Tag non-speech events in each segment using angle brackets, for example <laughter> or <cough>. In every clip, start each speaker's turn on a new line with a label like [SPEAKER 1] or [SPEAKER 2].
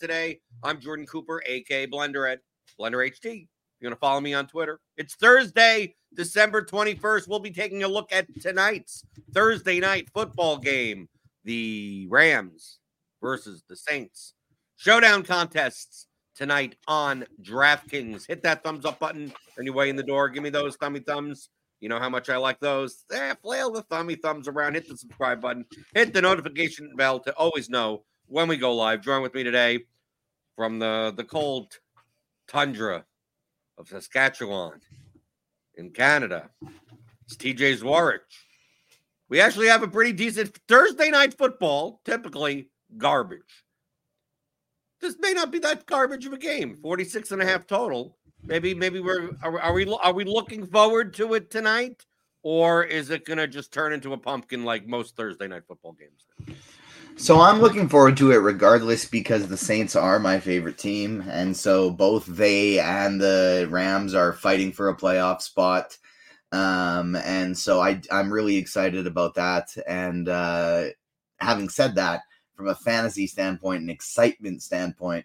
[SPEAKER 1] Today. I'm Jordan Cooper, aka Blender at Blender HD. You're gonna follow me on Twitter. It's Thursday, December 21st. We'll be taking a look at tonight's Thursday night football game, the Rams versus the Saints. Showdown contests tonight on DraftKings. Hit that thumbs up button on your way in the door. Give me those thummy thumbs. You know how much I like those. Eh, flail the thummy thumbs around. Hit the subscribe button. Hit the notification bell to always know when we go live. Join with me today from the, the cold tundra of Saskatchewan in Canada. It's TJ Zwarych. We actually have a pretty decent Thursday night football, typically garbage. This may not be that garbage of a game. 46 and a half total. Maybe, maybe we're are, are we are we looking forward to it tonight, or is it gonna just turn into a pumpkin like most Thursday night football games?
[SPEAKER 2] So I'm looking forward to it regardless because the Saints are my favorite team. And so both they and the Rams are fighting for a playoff spot. Um, and so I, I'm really excited about that. And uh, having said that, from a fantasy standpoint and excitement standpoint,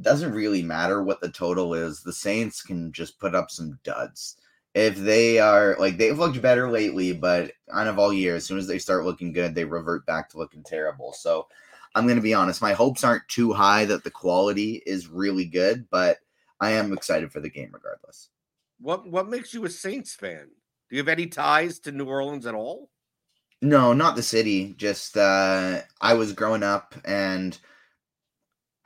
[SPEAKER 2] doesn't really matter what the total is. The Saints can just put up some duds. If they are like they've looked better lately, but kind of all year, as soon as they start looking good, they revert back to looking terrible. So I'm going to be honest, my hopes aren't too high that the quality is really good, but I am excited for the game regardless.
[SPEAKER 1] What what makes you a Saints fan? Do you have any ties to New Orleans at all?
[SPEAKER 2] No, not the city. Just uh, I was growing up and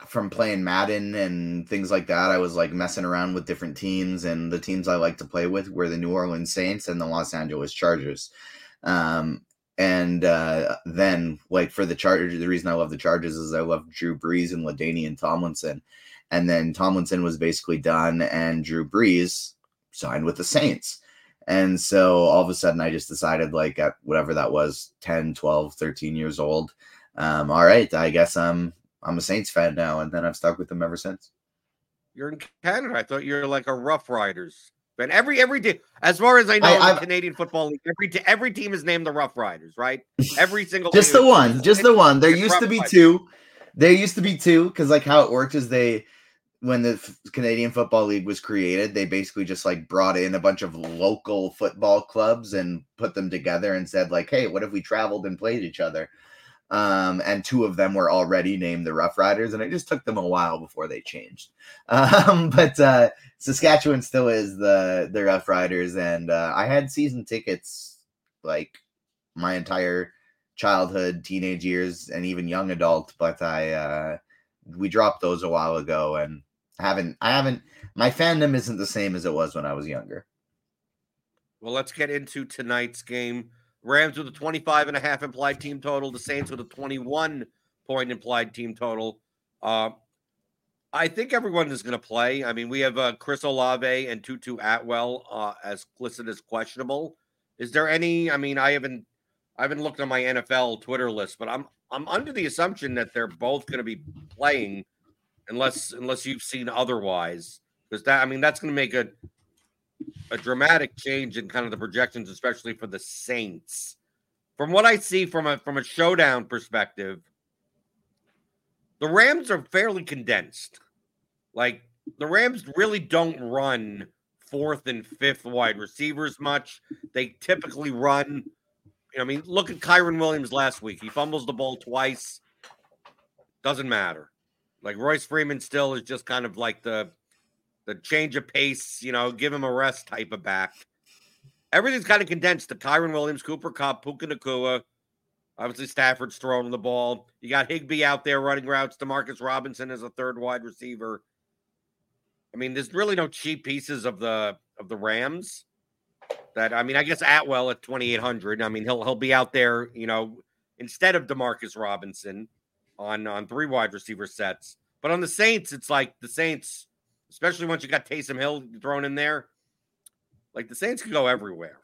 [SPEAKER 2] from playing Madden and things like that, I was like messing around with different teams, and the teams I like to play with were the New Orleans Saints and the Los Angeles Chargers. Um, and uh, then, like for the Chargers, the reason I love the Chargers is I love Drew Brees and LaDainian Tomlinson. And then Tomlinson was basically done, and Drew Brees signed with the Saints. And so all of a sudden, I just decided, like, at whatever that was 10, 12, 13 years old, um, all right, I guess I'm I'm a Saints fan now, and then I've stuck with them ever since.
[SPEAKER 1] You're in Canada. I thought you're like a Rough Riders. But every every day, as far as I know,
[SPEAKER 2] I-
[SPEAKER 1] in the Canadian Football League, every every team is named the Rough Riders, right? Every <laughs> single
[SPEAKER 2] just the one, just the one. There
[SPEAKER 1] It's
[SPEAKER 2] used to be
[SPEAKER 1] Riders.
[SPEAKER 2] two. There used to be two because like how it worked is they when the F- Canadian Football League was created, they basically just like brought in a bunch of local football clubs and put them together and said like, "Hey, what if we traveled and played each other?" Um, and two of them were already named the Rough Riders, and it just took them a while before they changed. <laughs> Um, but uh, Saskatchewan still is the the Rough Riders, and uh, I had season tickets like my entire childhood, teenage years, and even young adult. But I uh, we dropped those a while ago, and haven't I haven't my fandom isn't the same as it was when I was younger.
[SPEAKER 1] Well, let's get into tonight's game. Rams with a 25 and a half implied team total. The Saints with a 21 point implied team total. Uh, I think everyone is going to play. I mean, we have uh, Chris Olave and Tutu Atwell uh, as listed as questionable. Is there any? I mean, I haven't, I haven't looked on my NFL Twitter list, but I'm, I'm under the assumption that they're both going to be playing, unless, unless you've seen otherwise. Because that, I mean, that's going to make a, a dramatic change in kind of the projections, especially for the Saints. From what I see from a from a showdown perspective, the Rams are fairly condensed. Like the Rams really don't run fourth and fifth wide receivers much. They typically run. I mean, look at Kyren Williams last week. He fumbles the ball twice. Doesn't matter. Like Royce Freeman still is just kind of like the the change of pace, you know, give him a rest type of back. Everything's kind of condensed to Kyren Williams, Cooper Kupp, Puka Nacua, Obviously, Stafford's throwing the ball. You got Higbee out there running routes. Demarcus Robinson as a third wide receiver. I mean, there's really no cheap pieces of the of the Rams. That I mean, I guess Atwell at 2,800. I mean, he'll he'll be out there, you know, instead of Demarcus Robinson on on three wide receiver sets. But on the Saints, it's like the Saints, especially once you got Taysom Hill thrown in there, like the Saints could go everywhere.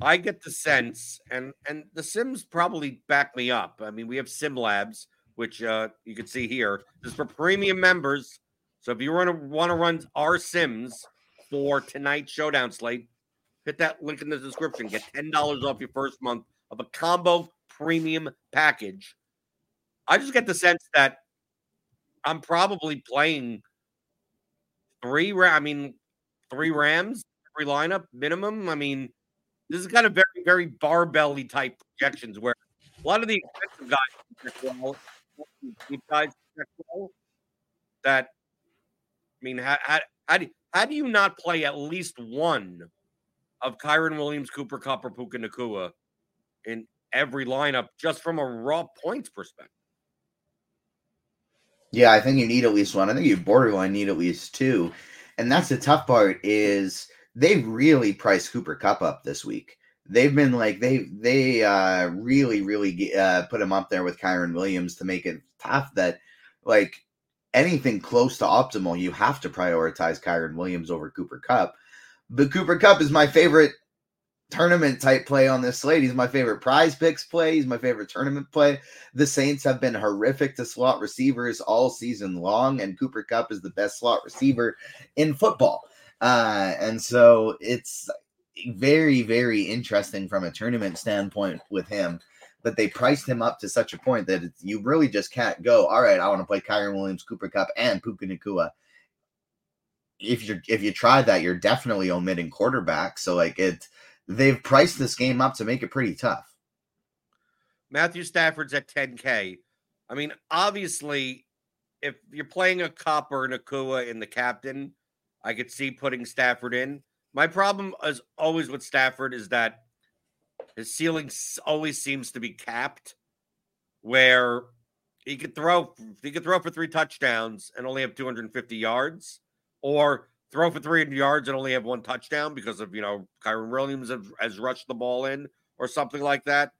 [SPEAKER 1] I get the sense, and and the Sims probably back me up. I mean, we have Sim Labs, which uh, you can see here. This is for premium members. So if you want to want to run our Sims for tonight's showdown slate, hit that link in the description. Get ten dollars off your first month of a combo premium package. I just get the sense that I'm probably playing three. I mean, three mm-hmm. Rams every lineup minimum. I mean this is kind of very, very barbelly type projections where a lot of the expensive guys, guys that I mean, how, how, how, do, how do you not play at least one of Kyren Williams, Cooper Kupp, or Puka Nacua in every lineup just from a raw points perspective?
[SPEAKER 2] Yeah, I think you need at least one. I think you borderline need at least two. And that's the tough part is – they've really priced Cooper Kupp up this week. They've been like they they uh, really really uh, put him up there with Kyren Williams to make it tough that like anything close to optimal you have to prioritize Kyren Williams over Cooper Kupp. But Cooper Kupp is my favorite tournament type play on this slate. He's my favorite prize picks play. He's my favorite tournament play. The Saints have been horrific to slot receivers all season long, and Cooper Kupp is the best slot receiver in football. Uh, and so it's very, very interesting from a tournament standpoint with him. But they priced him up to such a point that you really just can't go, all right, I want to play Kyren Williams, Cooper Kupp, and Puka Nacua. If you if you try that, you're definitely omitting quarterback. So like it they've priced this game up to make it pretty tough.
[SPEAKER 1] Matthew Stafford's at 10K. I mean, obviously, if you're playing a Kupp or Nacua in the captain, I could see putting Stafford in. My problem, is always with Stafford, is that his ceiling always seems to be capped, where he could throw he could throw for three touchdowns and only have 250 yards, or throw for 300 yards and only have one touchdown because of you know Kyren Williams has, has rushed the ball in or something like that.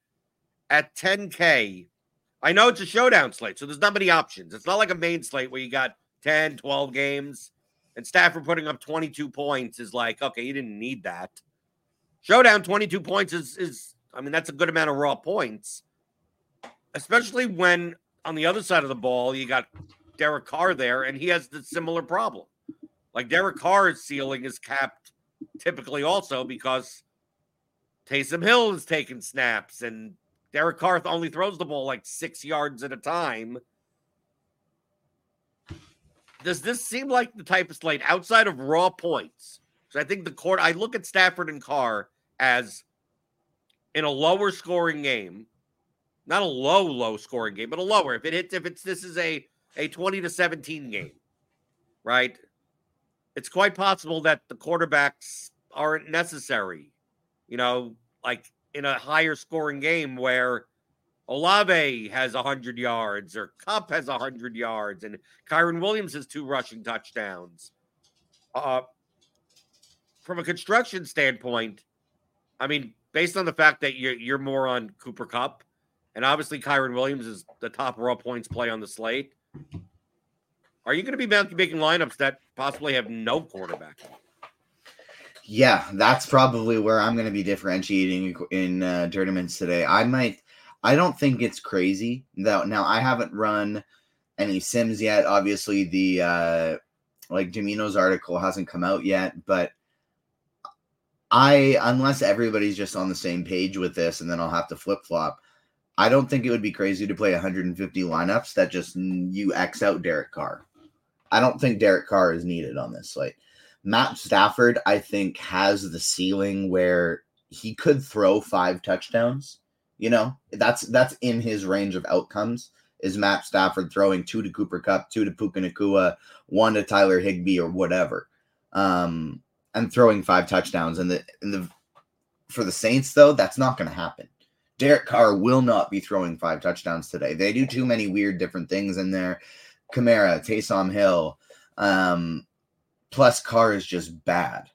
[SPEAKER 1] At 10K, I know it's a showdown slate, so there's not many options. It's not like a main slate where you got 10, 12 games. And Stafford putting up 22 points is like, okay, you didn't need that. Showdown 22 points is is I mean, that's a good amount of raw points. Especially when on the other side of the ball, you got Derek Carr there, and he has the similar problem. Like Derek Carr's ceiling is capped typically also because Taysom Hill is taking snaps and Derek Carr only throws the ball like six yards at a time does this seem like the type of slate outside of raw points? So I think the court. I look at Stafford and Carr as in a lower scoring game, not a low low scoring game, but a lower. If it hits, if it's this is a a twenty to seventeen game, right? It's quite possible that the quarterbacks aren't necessary. You know, like in a higher scoring game where Olave has 100 yards or Kupp has 100 yards and Kyren Williams has two rushing touchdowns. Uh, from a construction standpoint, I mean, based on the fact that you're, you're more on Cooper Kupp, and obviously Kyren Williams is the top raw points play on the slate, Are you going to be making lineups that possibly have no quarterback?
[SPEAKER 2] Yeah, that's probably where I'm going to be differentiating in uh, tournaments today. I might, I don't think it's crazy. Though now I haven't run any sims yet. Obviously, the uh, like Jamino's article hasn't come out yet, but I unless everybody's just on the same page with this, and then I'll have to flip flop. I don't think it would be crazy to play 150 lineups that just you X out Derek Carr. I don't think Derek Carr is needed on this slate. Matt Stafford, I think, has the ceiling where he could throw five touchdowns. You know, that's that's in his range of outcomes. Is Matt Stafford throwing two to Cooper Kupp, two to Puka Nacua, one to Tyler Higbee or whatever, um, and throwing five touchdowns. And the in the for the Saints though, that's not going to happen. Derek Carr will not be throwing five touchdowns today. They do too many weird different things in there. Kamara, Taysom Hill, um, plus Carr is just bad.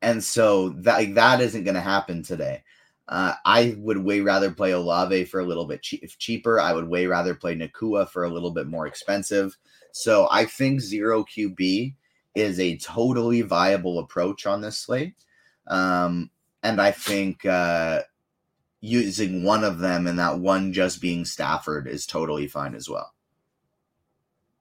[SPEAKER 2] And so that that isn't going to happen today. Uh, I would way rather play Olave for a little bit che- cheaper. I would way rather play Nacua for a little bit more expensive. So I think zero QB is a totally viable approach on this slate. Um, and I think uh, using one of them and that one just being Stafford is totally fine as well.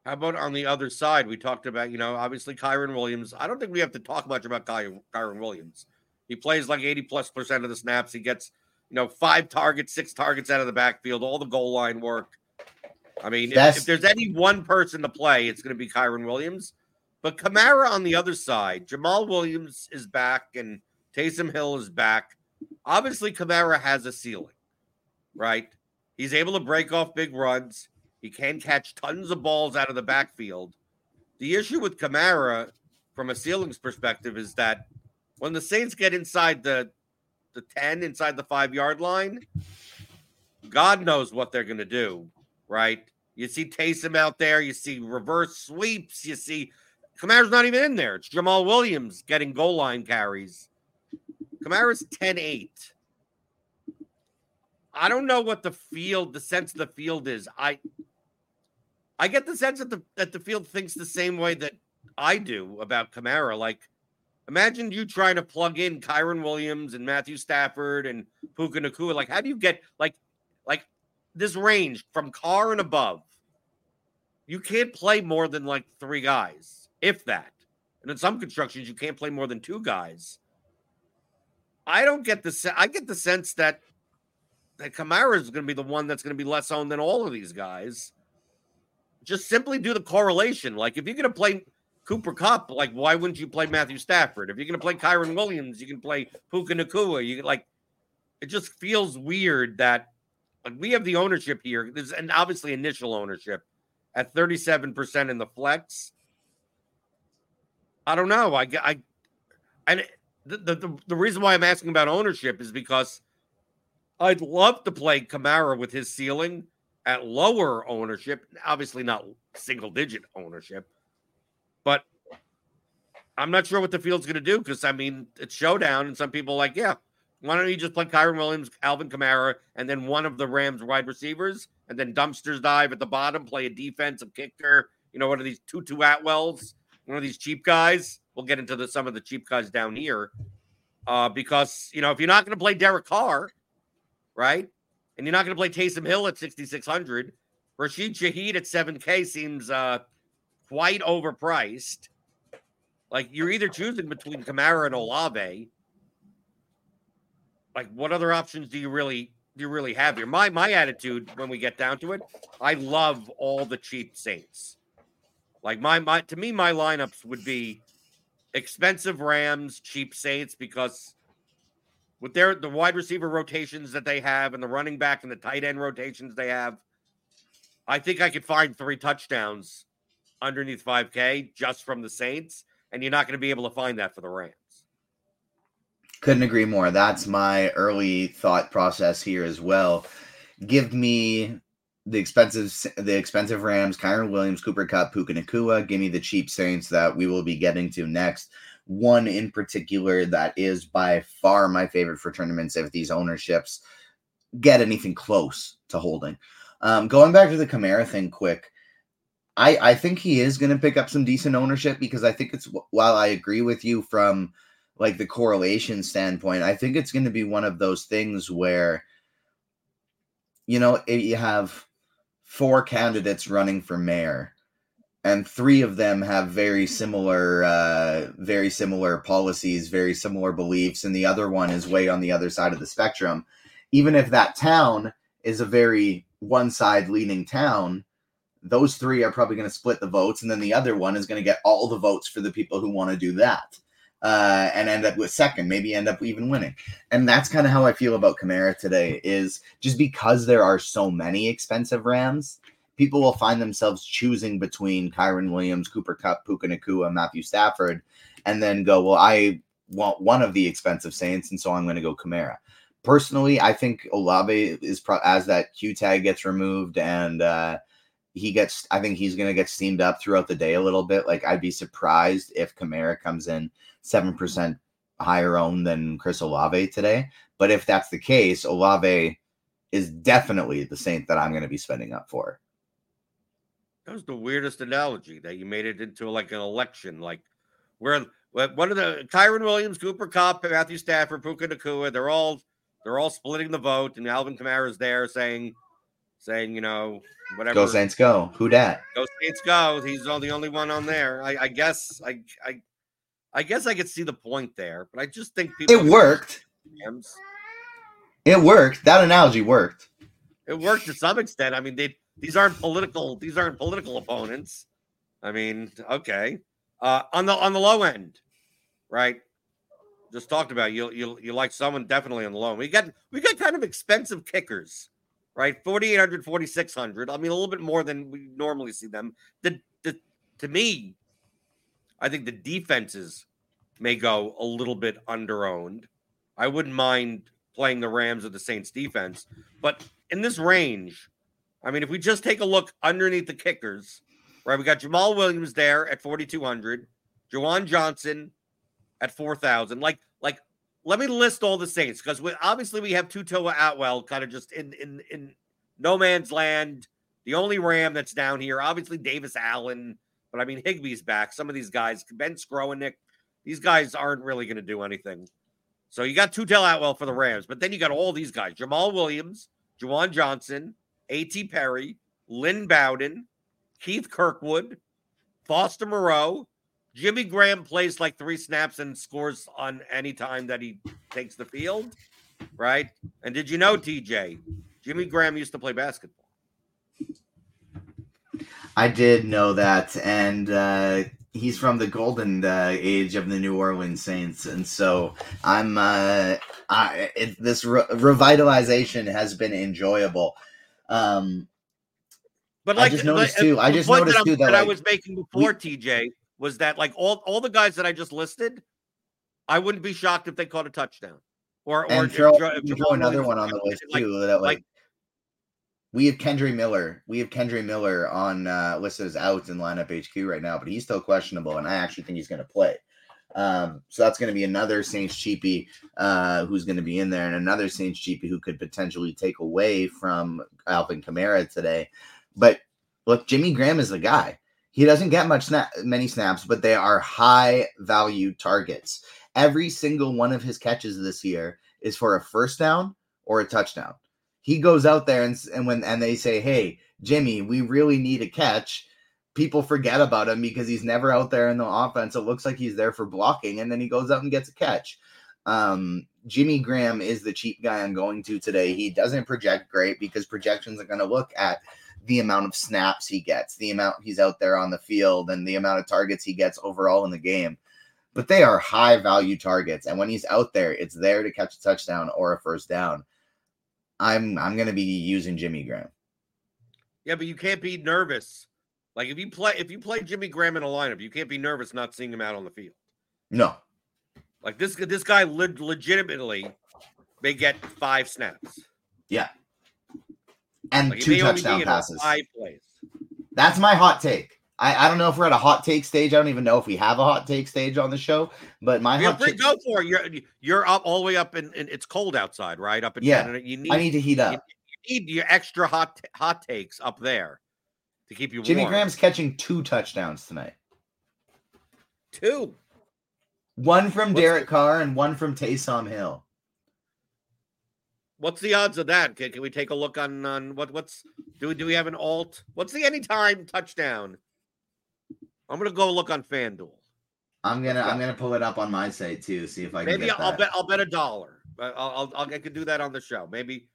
[SPEAKER 1] How about on the other side? We talked about, you know, obviously Kyren Williams. I don't think we have to talk much about Ky- Kyren Williams. He plays like 80 plus percent of the snaps. He gets, you know, five targets, six targets out of the backfield, all the goal line work. I mean, if, if, there's any one person to play, it's going to be Kyren Williams. But Kamara on the other side, Jamaal Williams is back and Taysom Hill is back. Obviously, Kamara has a ceiling, right? He's able to break off big runs. He can catch tons of balls out of the backfield. The issue with Kamara, from a ceilings perspective, is that when the Saints get inside the the 10, inside the five yard line, God knows what they're going to do, right? You see Taysom out there, you see reverse sweeps, you see Kamara's not even in there. It's Jamaal Williams getting goal line carries. Kamara's 10 8. I don't know what the field, the sense of the field is. I I get the sense that the that the field thinks the same way that I do about Kamara. Like, imagine you trying to plug in Kyren Williams and Matthew Stafford and Puka Nacua. Like, how do you get like like this range from Carr and above? You can't play more than like three guys, if that. And in some constructions, you can't play more than two guys. I don't get the I get the sense that that Kamara is going to be the one that's going to be less owned than all of these guys just simply do the correlation. Like if you're going to play Cooper Kupp, like why wouldn't you play Matthew Stafford? If you're going to play Kyren Williams, you can play Puka Nacua. You like it just feels weird that like we have the ownership here. There's and obviously initial ownership at 37% in the flex. I don't know. I I and the, the the reason why I'm asking about ownership is because I'd love to play Kamara with his ceiling at lower ownership, obviously not single digit ownership, but I'm not sure what the field's going to do because I mean it's showdown, and some people like, yeah, why don't you just play Kyren Williams, Alvin Kamara, and then one of the Rams wide receivers, and then dumpsters dive at the bottom, play a defensive kicker, you know, one of these Tutu Atwells, one of these cheap guys. We'll get into the, some of the cheap guys down here, uh, because you know if you're not going to play Derek Carr, right? And you're not going to play Taysom Hill at 6,600. Rashid Shaheed at 7K seems uh, quite overpriced. Like you're either choosing between Kamara and Olave. Like, what other options do you really do you really have here? My my attitude when we get down to it, I love all the cheap Saints. Like my my to me, my lineups would be expensive Rams, cheap Saints because with their the wide receiver rotations that they have and the running back and the tight end rotations they have, I think I could find three touchdowns underneath 5K just from the Saints, and you're not going to be able to find that for the Rams.
[SPEAKER 2] Couldn't agree more. That's my early thought process here as well. Give me the expensive the expensive Rams, Kyren Williams, Cooper Kupp, Puka Nacua. Give me the cheap Saints that we will be getting to next one in particular that is by far my favorite for tournaments if these ownerships get anything close to holding. Um, going back to the Kamara thing quick, I I think he is going to pick up some decent ownership because I think it's while I agree with you from like the correlation standpoint, I think it's going to be one of those things where you know, you have four candidates running for mayor and three of them have very similar uh, very similar policies very similar beliefs and the other one is way on the other side of the spectrum even if that town is a very one side leaning town those three are probably going to split the votes and then the other one is going to get all the votes for the people who want to do that uh, and end up with second, maybe end up even winning. And that's kind of how I feel about Kamara today. Is just because there are so many expensive Rams, people will find themselves choosing between Kyren Williams, Cooper Kupp, Puka Nacua, Matthew Stafford, and then go, well, I want one of the expensive Saints, and so I'm going to go Kamara. Personally, I think Olave is pro- as that Q tag gets removed and uh, he gets. I think he's going to get steamed up throughout the day a little bit. Like I'd be surprised if Kamara comes in 7% higher owned than Chris Olave today. But if that's the case, Olave is definitely the Saint that I'm going to be spending up for.
[SPEAKER 1] That was the weirdest analogy that you made it into like an election, like where one of the Kyren Williams, Cooper Kupp, Matthew Stafford, Puka Nacua, they're all they're all splitting the vote, and Alvin Kamara's there saying, saying, you know, whatever.
[SPEAKER 2] Go Saints, go. Who dat?
[SPEAKER 1] Go Saints, go. He's the only one on there. I, I guess I, I I guess I could see the point there, but I just think
[SPEAKER 2] people. It worked. It worked. That analogy worked.
[SPEAKER 1] It worked to some extent. I mean, they these aren't political. These aren't political opponents. I mean, okay. Uh, on the on the low end, right? Just talked about you. You you like someone definitely on the low. We got we got kind of expensive kickers, right? 4,800, 4,600. I mean, a little bit more than we normally see them. The the to me, I think the defenses may go a little bit underowned. I wouldn't mind playing the Rams or the Saints defense, but in this range, I mean, if we just take a look underneath the kickers, right? We got Jamaal Williams there at 4,200, Juwan Johnson at 4,000. Like, like, let me list all the Saints because we, obviously we have Tutu Atwell kind of just in in in no man's land. The only Ram that's down here, obviously Davis Allen, but I mean, Higbee's back. Some of these guys, Ben Skowronek, these guys aren't really going to do anything. So you got Tutu Atwell for the Rams, but then you got all these guys: Jamaal Williams, Juwan Johnson, A.T. Perry, Lynn Bowden, Keith Kirkwood, Foster Moreau. Jimmy Graham plays like three snaps and scores on any time that he takes the field, right? And did you know, TJ, Jimmy Graham used to play basketball?
[SPEAKER 2] I did know that, and uh, he's from the golden uh, age of the New Orleans Saints, and so I'm. Uh, I, it, this re- revitalization has been enjoyable. Um,
[SPEAKER 1] but like, I just noticed too. I just noticed that too that, that like, I was making before we, TJ was that like all all the guys that I just listed, I wouldn't be shocked if they caught a touchdown. Or or
[SPEAKER 2] throw, if, if throw another one on the list too. Like, that like, we have Kendre Miller. We have Kendre Miller on uh, listed as out in lineup HQ right now, but he's still questionable, and I actually think he's going to play. Um, so that's going to be another Saints cheapie uh, who's going to be in there, and another Saints cheapie who could potentially take away from Alvin Kamara today. But look, Jimmy Graham is the guy. He doesn't get much snap, many snaps, but they are high value targets. Every single one of his catches this year is for a first down or a touchdown he goes out there and, and when and they say, "Hey, Jimmy, we really need a catch." People forget about him because he's never out there in the offense. It looks like he's there for blocking, and then he goes out and gets a catch. Um, Jimmy Graham is the cheap guy I'm going to today. He doesn't project great because projections are going to look at the amount of snaps he gets, the amount he's out there on the field, and the amount of targets he gets overall in the game. But they are high value targets. And when he's out there, it's there to catch a touchdown or a first down. I'm I'm gonna be using Jimmy Graham.
[SPEAKER 1] Yeah, but you can't be nervous. Like if you play if you play Jimmy Graham in a lineup, you can't be nervous not seeing him out on the field.
[SPEAKER 2] No.
[SPEAKER 1] Like this this guy le- legitimately may get five snaps.
[SPEAKER 2] Yeah. And like two touchdown passes. Five plays. That's my hot take. I, I don't know if we're at a hot take stage. I don't even know if we have a hot take stage on the show. But my
[SPEAKER 1] Feel hot free, go for it. You're you're up all the way up and it's cold outside, right? Up in
[SPEAKER 2] yeah.
[SPEAKER 1] Canada.
[SPEAKER 2] You need I need to heat up.
[SPEAKER 1] You, you need your extra hot hot takes up there to keep you
[SPEAKER 2] Jimmy
[SPEAKER 1] warm.
[SPEAKER 2] Graham's catching two touchdowns tonight.
[SPEAKER 1] two.
[SPEAKER 2] One from
[SPEAKER 1] What's
[SPEAKER 2] Derek Carr and one from Taysom Hill.
[SPEAKER 1] What's the odds of that? Can, can we take a look on on what what's do we do we have an alt? What's the anytime touchdown? I'm gonna go look on FanDuel.
[SPEAKER 2] I'm gonna. I'm gonna pull it up on my site too, see if I can
[SPEAKER 1] Maybe I'll bet I'll bet a dollar. I'll, I'll I'll I could do that on the show. Maybe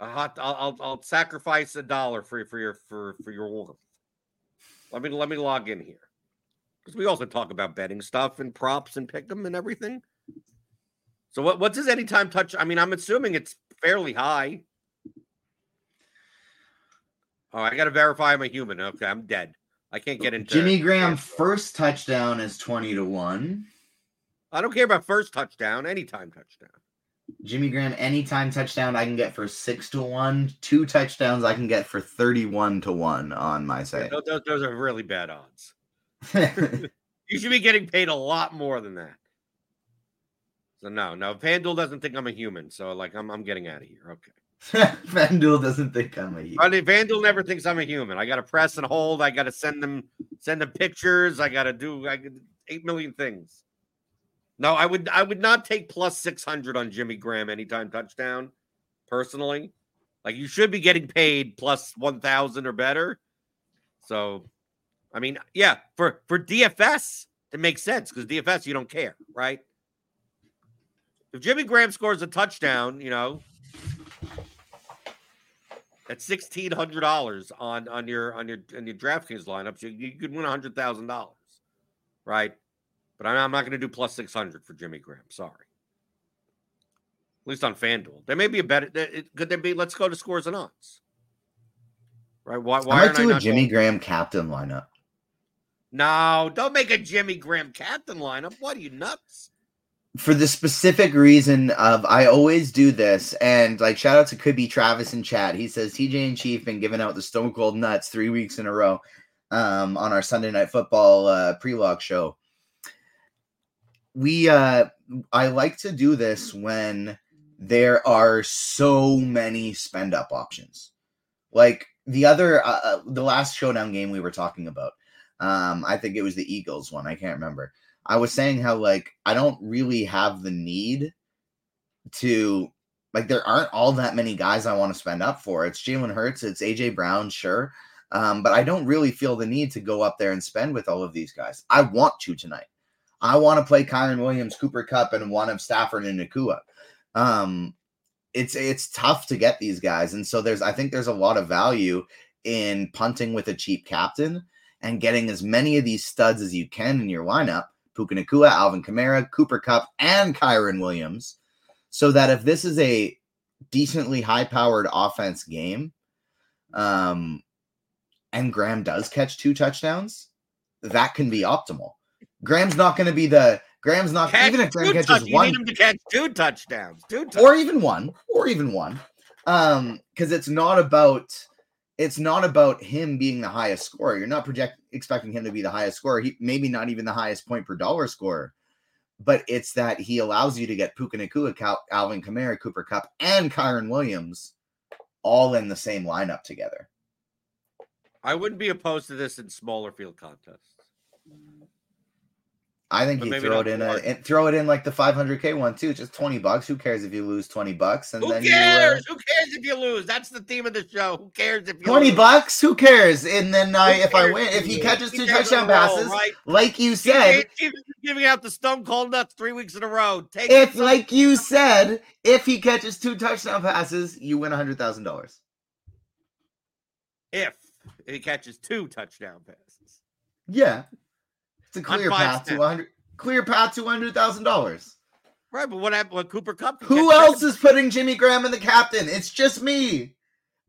[SPEAKER 1] a hot. I'll I'll, I'll sacrifice a dollar for for your for for your warmth. Let me let me log in here because we also talk about betting stuff and props and pick them and everything. So what what's his anytime touch? I mean, I'm assuming it's fairly high. Oh, I got to verify I'm a human. Okay, I'm dead. I can't get into
[SPEAKER 2] Jimmy Graham first touchdown is 20 to 1.
[SPEAKER 1] I don't care about first touchdown, anytime touchdown.
[SPEAKER 2] Jimmy Graham anytime touchdown I can get for 6 to 1. Two touchdowns I can get for 31 to 1 on my site.
[SPEAKER 1] Those, those- those are really bad odds. <laughs> You should be getting paid a lot more than that. So no, no, FanDuel doesn't think I'm a human. So like I'm I'm getting out of here. Okay. <laughs>
[SPEAKER 2] FanDuel doesn't think I'm a
[SPEAKER 1] I mean, FanDuel never thinks I'm a human. I gotta press and hold. I gotta send them send them pictures. I gotta do I eight million things. No, I would I would not take plus six hundred on Jimmy Graham anytime touchdown, personally. Like you should be getting paid plus one thousand or better. So I mean, yeah, for for DFS, it makes sense because DFS you don't care, right? If Jimmy Graham scores a touchdown, you know, at sixteen hundred dollars on on your on your on your DraftKings lineups, you, you could win hundred thousand dollars, right? But I'm, not going to do plus six hundred for Jimmy Graham. Sorry. At least on FanDuel, there may be a better. Could there be? Let's go to scores and odds. Right? Why?
[SPEAKER 2] I
[SPEAKER 1] Why
[SPEAKER 2] might
[SPEAKER 1] aren't I
[SPEAKER 2] do a Jimmy
[SPEAKER 1] going-
[SPEAKER 2] Graham captain lineup.
[SPEAKER 1] No, don't make a Jimmy Graham captain lineup. What are you nuts?
[SPEAKER 2] for the specific reason of I always do this, and like shout out to could be Travis in chat. He says TJ and Chief been giving out the Stone Cold Nuts three weeks in a row um, on our Sunday Night Football uh, pre-lock show. We uh, I like to do this when there are so many spend up options, like the other uh, uh, the last showdown game we were talking about. Um, I think it was the Eagles one. I can't remember. I was saying how like I don't really have the need to like there aren't all that many guys I want to spend up for. It's Jalen Hurts, it's AJ Brown, sure. Um, but I don't really feel the need to go up there and spend with all of these guys. I want to tonight. I want to play Kyren Williams, Cooper Kupp, and one of Stafford and Nacua. Um, it's it's tough to get these guys, and so there's I think there's a lot of value in punting with a cheap captain and getting as many of these studs as you can in your lineup Puka Nacua, Alvin Kamara, Cooper Kupp, and Kyren Williams, so that if this is a decently high powered offense game, um, and Graham does catch two touchdowns, that can be optimal. Graham's not going to be the Graham's not
[SPEAKER 1] Catch
[SPEAKER 2] even if Graham catches
[SPEAKER 1] touch- you
[SPEAKER 2] one
[SPEAKER 1] need him to catch two touchdowns. Two touchdowns.
[SPEAKER 2] or even one or even one um because it's not about it's not about him being the highest scorer you're not project expecting him to be the highest scorer he maybe not even the highest point per dollar scorer but it's that he allows you to get Puka Nacua, Cal- Alvin Kamara, Cooper Kupp, and Kyren Williams all in the same lineup together.
[SPEAKER 1] I wouldn't be opposed to this in smaller field contests.
[SPEAKER 2] I think
[SPEAKER 1] But
[SPEAKER 2] you throw it in a, and throw it in like the 500k one too, just 20 bucks. Who cares if you lose 20 bucks? And
[SPEAKER 1] Who
[SPEAKER 2] then
[SPEAKER 1] cares?
[SPEAKER 2] you uh,
[SPEAKER 1] Who cares if you lose? That's the theme of the show. Who cares if you
[SPEAKER 2] 20
[SPEAKER 1] lose?
[SPEAKER 2] bucks. Who cares? And then I, if I win, if he catches two touchdown
[SPEAKER 1] in a row,
[SPEAKER 2] passes,
[SPEAKER 1] right?
[SPEAKER 2] like you said,
[SPEAKER 1] can't- Chief giving out the Stone Cold Nuts three weeks in a row. Take
[SPEAKER 2] if like you <laughs> said, if he catches two touchdown passes, you win a hundred thousand dollars.
[SPEAKER 1] if he catches two touchdown passes.
[SPEAKER 2] Yeah, it's a clear path to hundred. Clear path to hundred thousand dollars.
[SPEAKER 1] Right, but what happened with Cooper Kupp?
[SPEAKER 2] Who else is putting Jimmy Graham in the captain? It's just me.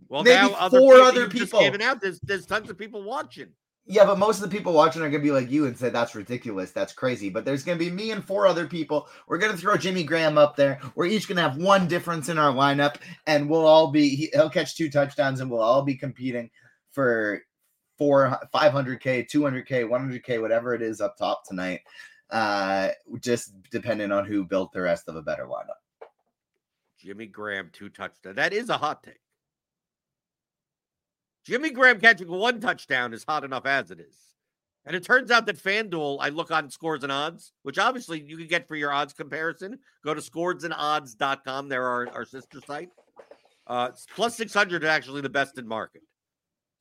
[SPEAKER 1] Well,
[SPEAKER 2] maybe
[SPEAKER 1] now other
[SPEAKER 2] four
[SPEAKER 1] people,
[SPEAKER 2] other
[SPEAKER 1] just
[SPEAKER 2] people.
[SPEAKER 1] it out. There's there's tons of people watching.
[SPEAKER 2] Yeah, but most of the people watching are gonna be like you and say that's ridiculous, that's crazy. But there's gonna be me and four other people. We're gonna throw Jimmy Graham up there. We're each gonna have one difference in our lineup, and we'll all be he- he'll catch two touchdowns, and we'll all be competing for four, five hundred k, two hundred k, one hundred k, whatever it is up top tonight. Uh, just depending on who built the rest of a better lineup.
[SPEAKER 1] Jimmy Graham two touchdowns. That is a hot take. Jimmy Graham catching one touchdown is hot enough as it is. And it turns out that FanDuel, I look on scores and odds, which obviously you can get for your odds comparison. Go to scoresandodds.com. There are our sister site. Uh, plus 600 is actually the best in market.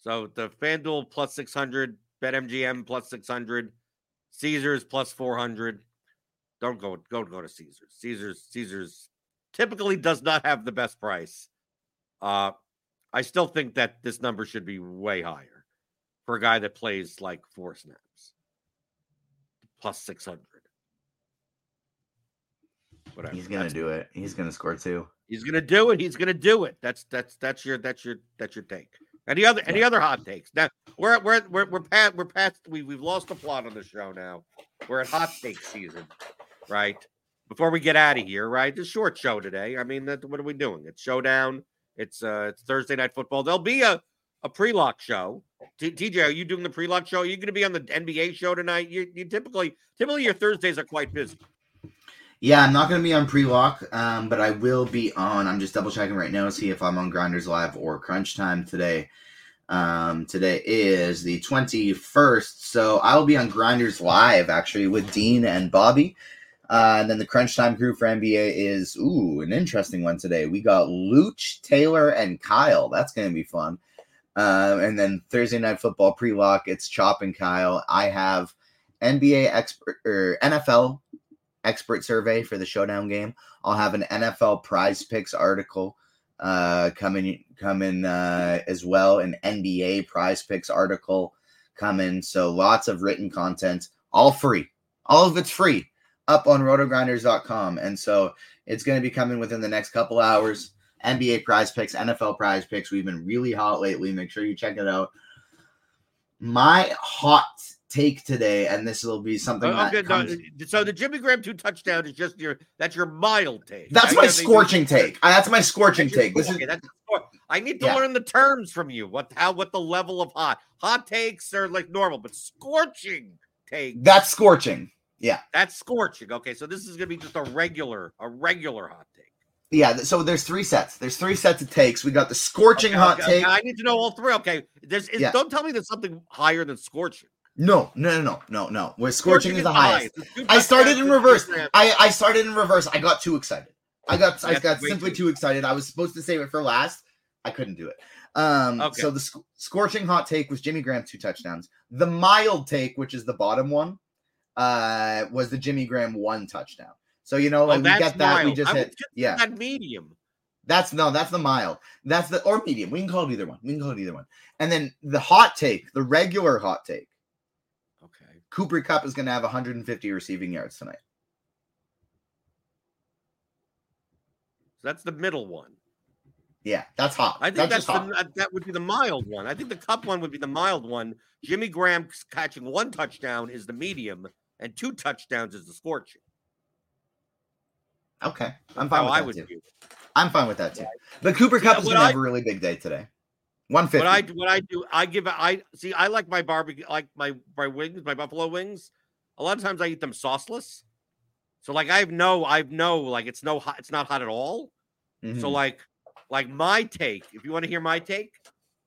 [SPEAKER 1] So the FanDuel plus 600, BetMGM plus 600, Caesars plus 400. Don't go, go, go to Caesars. Caesars, Caesars typically does not have the best price. Uh, I still think that this number should be way higher for a guy that plays like four snaps. Plus 600.
[SPEAKER 2] Whatever. He's gonna do it. He's gonna score two.
[SPEAKER 1] He's gonna do it. He's gonna do it. That's that's that's your that's your that's your take. Any other any other hot takes? Now we're we're we're we're past we're past we we've lost the plot on the show now. We're at hot take season, right? Before we get out of here, right? It's a short show today. I mean, that, what are we doing? It's showdown. It's uh it's Thursday night football. There'll be a a pre-lock show. T- TJ, are you doing the pre-lock show? Are you going to be on the NBA show tonight? You, you typically typically your Thursdays are quite busy.
[SPEAKER 2] Yeah, I'm not going to be on pre-lock, um, but I will be on. I'm just double checking right now to see if I'm on Grinders Live or Crunch Time today. Um, today is the 21st, so I will be on Grinders Live actually with Dean and Bobby. Uh, and then the Crunch Time crew for NBA is ooh an interesting one today. We got Luch, Taylor, and Kyle. That's going to be fun. Uh, and then Thursday night football pre-lock, it's Chop and Kyle. I have NBA expert or NFL expert survey for the showdown game. I'll have an NFL prize picks article uh, coming coming uh, as well, an NBA prize picks article coming. So lots of written content, all free. All of it's free up on rotogrinders.com. And so it's going to be coming within the next couple hours. NBA prize picks, NFL prize picks. We've been really hot lately. Make sure you check it out. My hot take today, and this will be something. Uh, oh, okay,
[SPEAKER 1] comes... no, so the Jimmy Graham two touchdown is just your that's your mild take.
[SPEAKER 2] That's my scorching take. that's my scorching that's take. This okay, is. That's,
[SPEAKER 1] I need to yeah. learn the terms from you. What how what the level of hot hot takes are like normal, but scorching take.
[SPEAKER 2] That's scorching. Yeah,
[SPEAKER 1] that's scorching. Okay, so this is gonna be just a regular a regular hot take.
[SPEAKER 2] Yeah, so there's three sets. There's three sets of takes. We got the scorching okay, hot okay, take.
[SPEAKER 1] I need to know all three. Okay, there's yeah. don't tell me there's something higher than scorching.
[SPEAKER 2] No, no, no, no, no. Where scorching, scorching is the highest. I started in reverse. I, I started in reverse. I got too excited. I got I got simply too excited. I was supposed to save it for last. I couldn't do it. Um, okay. So the sc- scorching hot take was Jimmy Graham two touchdowns. The mild take, which is the bottom one, uh, was the Jimmy Graham one touchdown. So you know, oh, like oh, we get that. Mild. We just hit. Yeah,
[SPEAKER 1] that medium.
[SPEAKER 2] That's no, that's the mild. That's the or medium. We can call it either one. We can call it either one. And then the hot take, the regular hot take Cooper Kupp is going to have 150 receiving yards tonight.
[SPEAKER 1] So that's the middle one.
[SPEAKER 2] Yeah, that's hot.
[SPEAKER 1] I think that's, that's the, hot. Uh, that would be the mild one. I think the Kupp one would be the mild one. Jimmy Graham catching one touchdown is the medium, and two touchdowns is the scorching.
[SPEAKER 2] Okay, I'm fine with that I would too. I'm fine with that too. But Cooper Kupp is going to have a really big day today. One fifty.
[SPEAKER 1] What I what I do, I give I see. I like my barbecue, like my my wings, my buffalo wings. A lot of times I eat them sauceless. So like I have no, I've no like it's no hot, it's not hot at all. Mm-hmm. So like like my take, if you want to hear my take,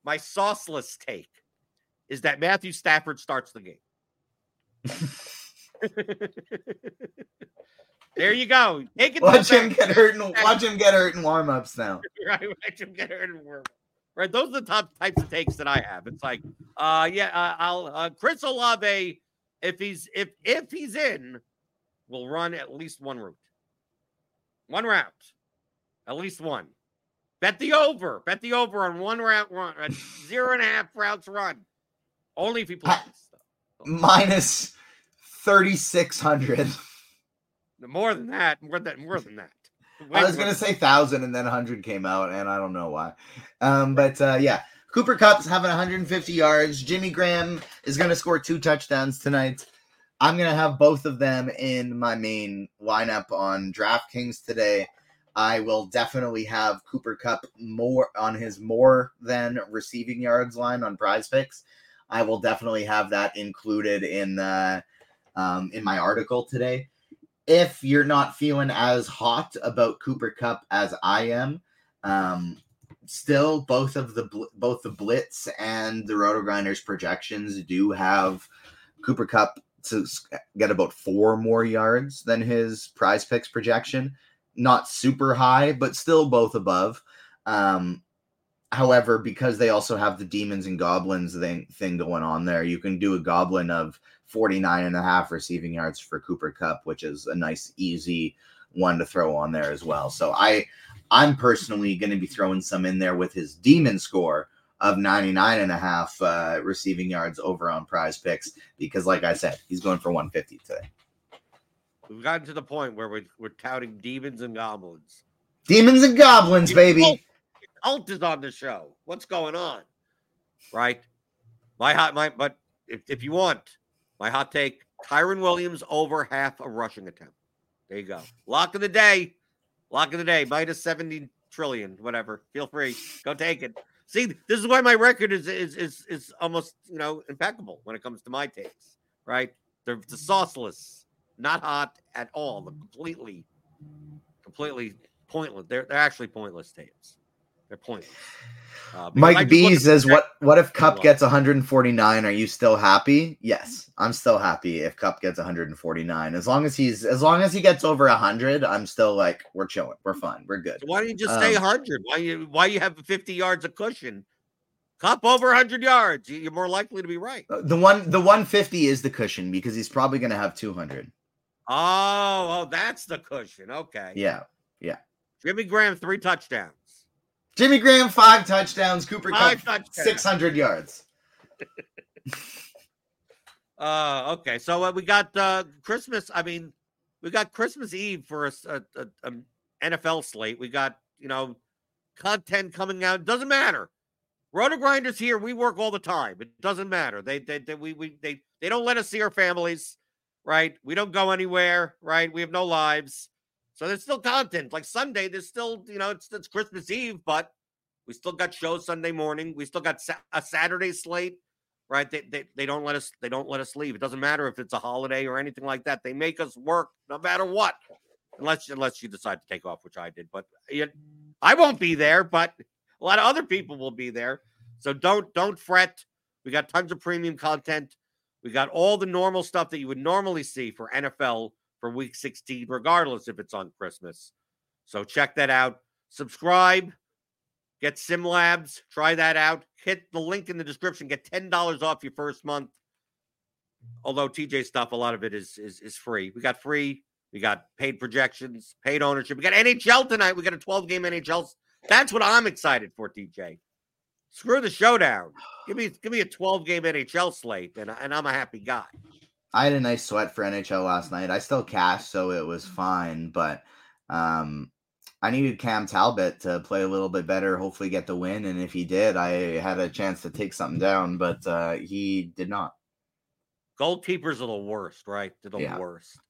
[SPEAKER 1] my sauceless take is that Matthew Stafford starts the game. <laughs> there you go. Take it.
[SPEAKER 2] Watch him get hurt and <laughs> watch him get hurt in warm ups now. <laughs>
[SPEAKER 1] right, watch him get hurt in warm ups right? Those are the top types of takes that I have. It's like, uh, yeah, uh, I'll uh, Chris Olave, if he's if if he's in, will run at least one route, one route, at least one. Bet the over. Bet the over on one route run, zero and a half routes run. Only if he plays.
[SPEAKER 2] Minus thirty six hundred.
[SPEAKER 1] More than that. More than more than that.
[SPEAKER 2] I was gonna say thousand, and then hundred came out, and I don't know why. Um, but uh, yeah, Cooper Kupp's having 150 yards. Jimmy Graham is gonna score two touchdowns tonight. I'm gonna have both of them in my main lineup on DraftKings today. I will definitely have Cooper Kupp more on his more than receiving yards line on Prize Picks. I will definitely have that included in the um, in my article today if you're not feeling as hot about Cooper Kupp as I am, um, still both of the both the Blitz and the Roto Grinders projections do have Cooper Kupp to get about four more yards than his prize picks projection. Not super high, but still both above. Um, however, because they also have the demons and goblins thing, thing going on there, you can do a goblin of 49 and a half receiving yards for Cooper Kupp, which is a nice, easy one to throw on there as well. So I I'm personally going to be throwing some in there with his demon score of 99 and a half uh, receiving yards over on PrizePicks because, like I said, he's going for 150 today.
[SPEAKER 1] We've gotten to the point where we're, we're touting demons and goblins.
[SPEAKER 2] Demons and goblins, baby. Alt,
[SPEAKER 1] cult is on the show. What's going on? Right? My hot, my, but if, if you want, my hot take Kyren Williams over half a rushing attempt. There you go. Lock of the day. Lock of the day, minus 70 trillion, whatever. Feel free. Go take it. See, this is why my record is is is is almost you know impeccable when it comes to my takes. Right? They're the sauceless, not hot at all. They're completely, completely pointless. They're they're actually pointless tapes. They're pointless.
[SPEAKER 2] Uh, Mike B says, "What what if Kupp gets 149? Are you still happy?" Yes, I'm still happy if Kupp gets 149. As long as he's as long as he gets over 100, I'm still like we're chilling, we're fine, we're good.
[SPEAKER 1] So why don't you just um, stay 100? Why you why you have 50 yards of cushion? Kupp over 100 yards, you're more likely to be right.
[SPEAKER 2] Uh, the one the 150 is the cushion because he's probably going to have 200.
[SPEAKER 1] Oh, oh, that's the cushion. Okay.
[SPEAKER 2] Yeah, yeah.
[SPEAKER 1] Jimmy Graham three touchdowns.
[SPEAKER 2] Jimmy Graham, five touchdowns. Cooper five Kupp, touchdowns. 600 yards. <laughs>
[SPEAKER 1] uh, okay. So uh, we got uh, Christmas. I mean, we got Christmas Eve for a, a, a, a NFL slate. We got, you know, content coming out. Doesn't matter. RotoGrinders here. We work all the time. It doesn't matter. They, they, they, we, we, they, they don't let us see our families, right? We don't go anywhere, right? We have no lives. So there's still content. Like Sunday, there's still, you know, it's, it's Christmas Eve, but we still got shows Sunday morning. We still got sa- a Saturday slate, right? They, they they don't let us they don't let us leave. It doesn't matter if it's a holiday or anything like that. They make us work no matter what, unless unless you decide to take off, which I did. But I won't be there, but a lot of other people will be there. So don't don't fret. We got tons of premium content. We got all the normal stuff that you would normally see for NFL for week 16, regardless if it's on Christmas. So check that out. Subscribe, get Sim Labs, try that out. Hit the link in the description, get $10 off your first month. Although TJ stuff, a lot of it is is is free. We got free, we got paid projections, paid ownership. We got NHL tonight. We got a 12 game NHL. That's what I'm excited for, TJ. Screw the showdown. Give me give me a 12 game NHL slate, and, and I'm a happy guy.
[SPEAKER 2] I had a nice sweat for NHL last night. I still cashed, so it was fine. But um, I needed Cam Talbot to play a little bit better, hopefully get the win. And if he did, I had a chance to take something down, but uh, he did not.
[SPEAKER 1] Goalkeepers are the worst, right? They're the
[SPEAKER 2] yeah.
[SPEAKER 1] worst.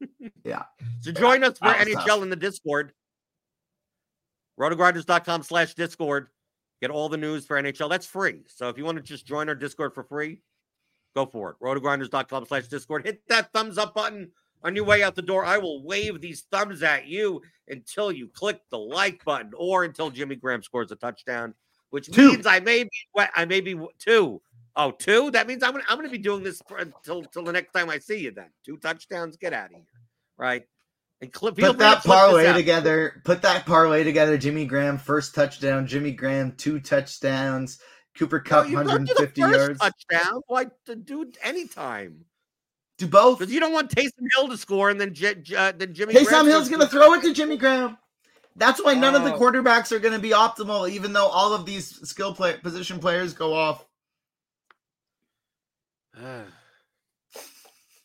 [SPEAKER 1] <laughs>
[SPEAKER 2] yeah.
[SPEAKER 1] So join us for NHL tough. in the Discord. Rotogrinders.com slash Discord. Get all the news for NHL. That's free. So if you want to just join our Discord for free, Go for it. Rotogrinders.com slash Discord. Hit that thumbs up button on your way out the door. I will wave these thumbs at you until you click the like button or until Jimmy Graham scores a touchdown, which two. means I may be I may be two. Oh, two? That means I'm gonna I'm gonna be doing this until until the next time I see you then. Two touchdowns, get out of here. Right.
[SPEAKER 2] And clip, put that parlay together. Put that parlay together. Jimmy Graham first touchdown. Jimmy Graham two touchdowns. Cooper Kupp, no, 150 yards.
[SPEAKER 1] Touchdown. Why to do anytime?
[SPEAKER 2] Do both.
[SPEAKER 1] Because you don't want Taysom Hill to score and then, J- J- uh, then Jimmy
[SPEAKER 2] Taysom Hill's going to throw it to Jimmy Graham. That's why none oh. of the oh. quarterbacks are going to be optimal, even though all of these skill play position players go off. <sighs>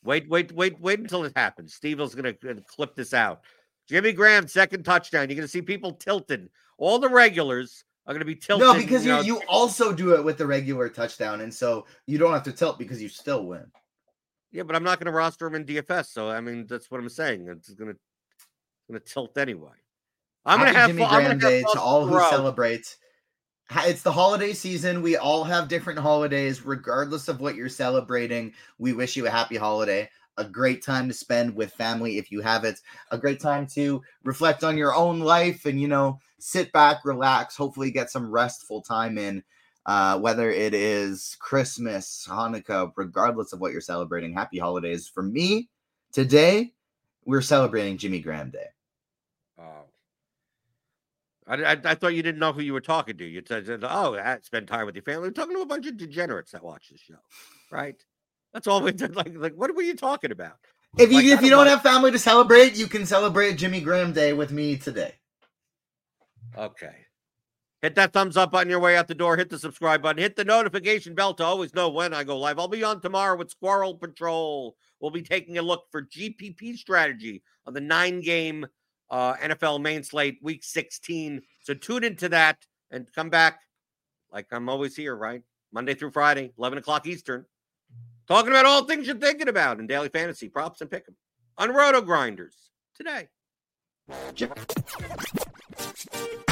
[SPEAKER 1] wait, wait, wait, wait until it happens. Steve is going to clip this out. Jimmy Graham, second touchdown. You're going to see people tilted. All the regulars are going to be tilted.
[SPEAKER 2] No, because you, know, you also do it with the regular touchdown, and so you don't have to tilt because you still win.
[SPEAKER 1] Yeah, but I'm not going to roster him in DFS, so I mean that's what I'm saying. It's going to going to tilt anyway. I'm going to have
[SPEAKER 2] Jimmy Graham Day to all who celebrate. It's the holiday season. We all have different holidays, regardless of what you're celebrating. We wish you a happy holiday. a great time to spend with family if you have it, a great time to reflect on your own life and, you know, sit back, relax, hopefully get some restful time in. Uh, whether it is Christmas, Hanukkah, regardless of what you're celebrating, happy holidays. For me, today, we're celebrating Jimmy Graham Day.
[SPEAKER 1] Oh. I, I, I, thought you didn't know who you were talking to. You said, "Oh, I spend time with your family." We're talking to a bunch of degenerates that watch the show, right? That's all we <laughs> did. Like, like, what were you talking about?
[SPEAKER 2] If you
[SPEAKER 1] Like,
[SPEAKER 2] if you
[SPEAKER 1] don't
[SPEAKER 2] don't have family to celebrate, you can celebrate Jimmy Graham Day with me today.
[SPEAKER 1] Okay. Hit that thumbs up on your way out the door. Hit the subscribe button. Hit the notification bell to always know when I go live. I'll be on tomorrow with Squirrel Patrol. We'll be taking a look for GPP strategy on the nine game uh, NFL main slate, week 16. So tune into that and come back like I'm always here, right? Monday through Friday, 11 o'clock Eastern. Talking about all things you're thinking about in daily fantasy, props, and pick 'em on RotoGrinders today. あ!